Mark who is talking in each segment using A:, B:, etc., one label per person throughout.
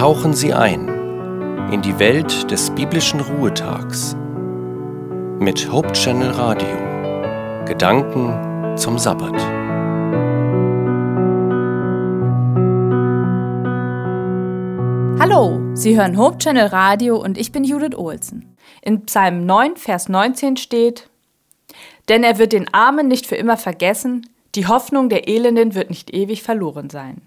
A: tauchen Sie ein in die Welt des biblischen Ruhetags mit Hope Channel Radio. Gedanken zum Sabbat.
B: Hallo, Sie hören Hope Channel Radio und ich bin Judith Olsen. In Psalm 9, Vers 19 steht, Denn er wird den Armen nicht für immer vergessen, die Hoffnung der Elenden wird nicht ewig verloren sein.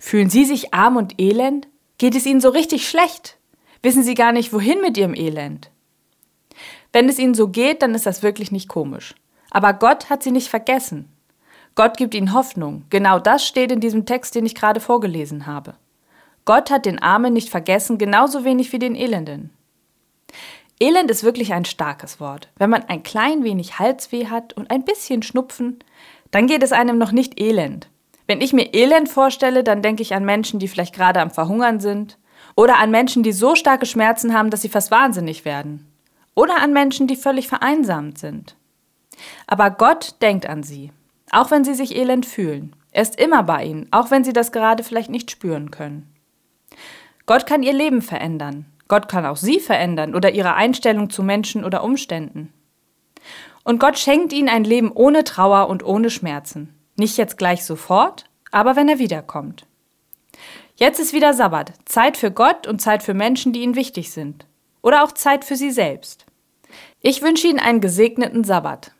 B: Fühlen Sie sich arm und elend? Geht es Ihnen so richtig schlecht? Wissen Sie gar nicht, wohin mit Ihrem Elend? Wenn es Ihnen so geht, dann ist das wirklich nicht komisch. Aber Gott hat Sie nicht vergessen. Gott gibt Ihnen Hoffnung. Genau das steht in diesem Text, den ich gerade vorgelesen habe. Gott hat den Armen nicht vergessen, genauso wenig wie den Elenden. Elend ist wirklich ein starkes Wort. Wenn man ein klein wenig Halsweh hat und ein bisschen Schnupfen, dann geht es einem noch nicht elend. Wenn ich mir Elend vorstelle, dann denke ich an Menschen, die vielleicht gerade am Verhungern sind. Oder an Menschen, die so starke Schmerzen haben, dass sie fast wahnsinnig werden. Oder an Menschen, die völlig vereinsamt sind. Aber Gott denkt an sie, auch wenn sie sich elend fühlen. Er ist immer bei ihnen, auch wenn sie das gerade vielleicht nicht spüren können. Gott kann ihr Leben verändern. Gott kann auch sie verändern oder ihre Einstellung zu Menschen oder Umständen. Und Gott schenkt ihnen ein Leben ohne Trauer und ohne Schmerzen. Nicht jetzt gleich sofort, aber wenn er wiederkommt. Jetzt ist wieder Sabbat, Zeit für Gott und Zeit für Menschen, die ihnen wichtig sind. Oder auch Zeit für sie selbst. Ich wünsche Ihnen einen gesegneten Sabbat.